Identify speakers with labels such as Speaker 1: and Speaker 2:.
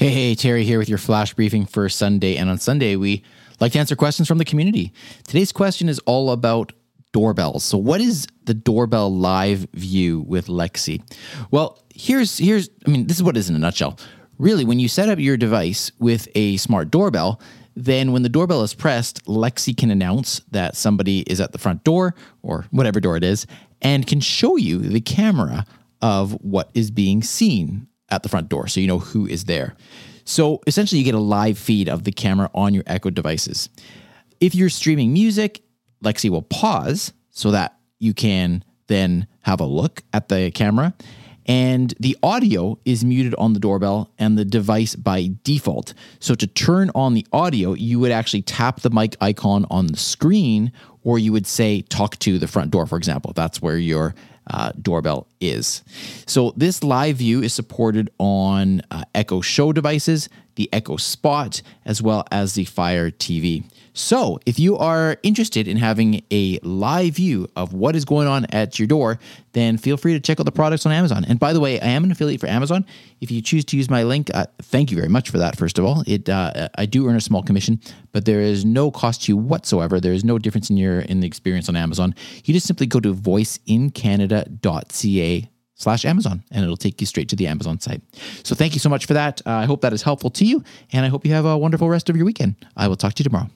Speaker 1: Hey, hey, Teri here with your flash briefing for Sunday. And on Sunday, we like to answer questions from the community. Today's question is all about doorbells. So, what is the doorbell live view with Lexi? Well, here's here's I mean, this is what is in a nutshell. Really, when you set up your device with a smart doorbell, then when the doorbell is pressed, Lexi can announce that somebody is at the front door or whatever door it is and can show you the camera of what is being seen at the front door so you know who is there. So essentially, you get a live feed of the camera on your Echo devices. If you're streaming music, Lexi will pause so that you can then have a look at the camera. And the audio is muted on the doorbell and the device by default. So to turn on the audio, you would actually tap the mic icon on the screen, or you would say, talk to the front door, for example. That's where your uh, doorbell is. So this live view is supported on uh, Echo Show devices, the Echo Spot, as well as the Fire TV. So, if you are interested in having a live view of what is going on at your door, then feel free to check out the products on Amazon. And by the way, I am an affiliate for Amazon. If you choose to use my link, uh, thank you very much for that. First of all, it uh, I do earn a small commission, but there is no cost to you whatsoever. There is no difference in your in the experience on Amazon. You just simply go to voiceincanada.ca slash Amazon, and it'll take you straight to the Amazon site. So thank you so much for that. Uh, I hope that is helpful to you, and I hope you have a wonderful rest of your weekend. I will talk to you tomorrow.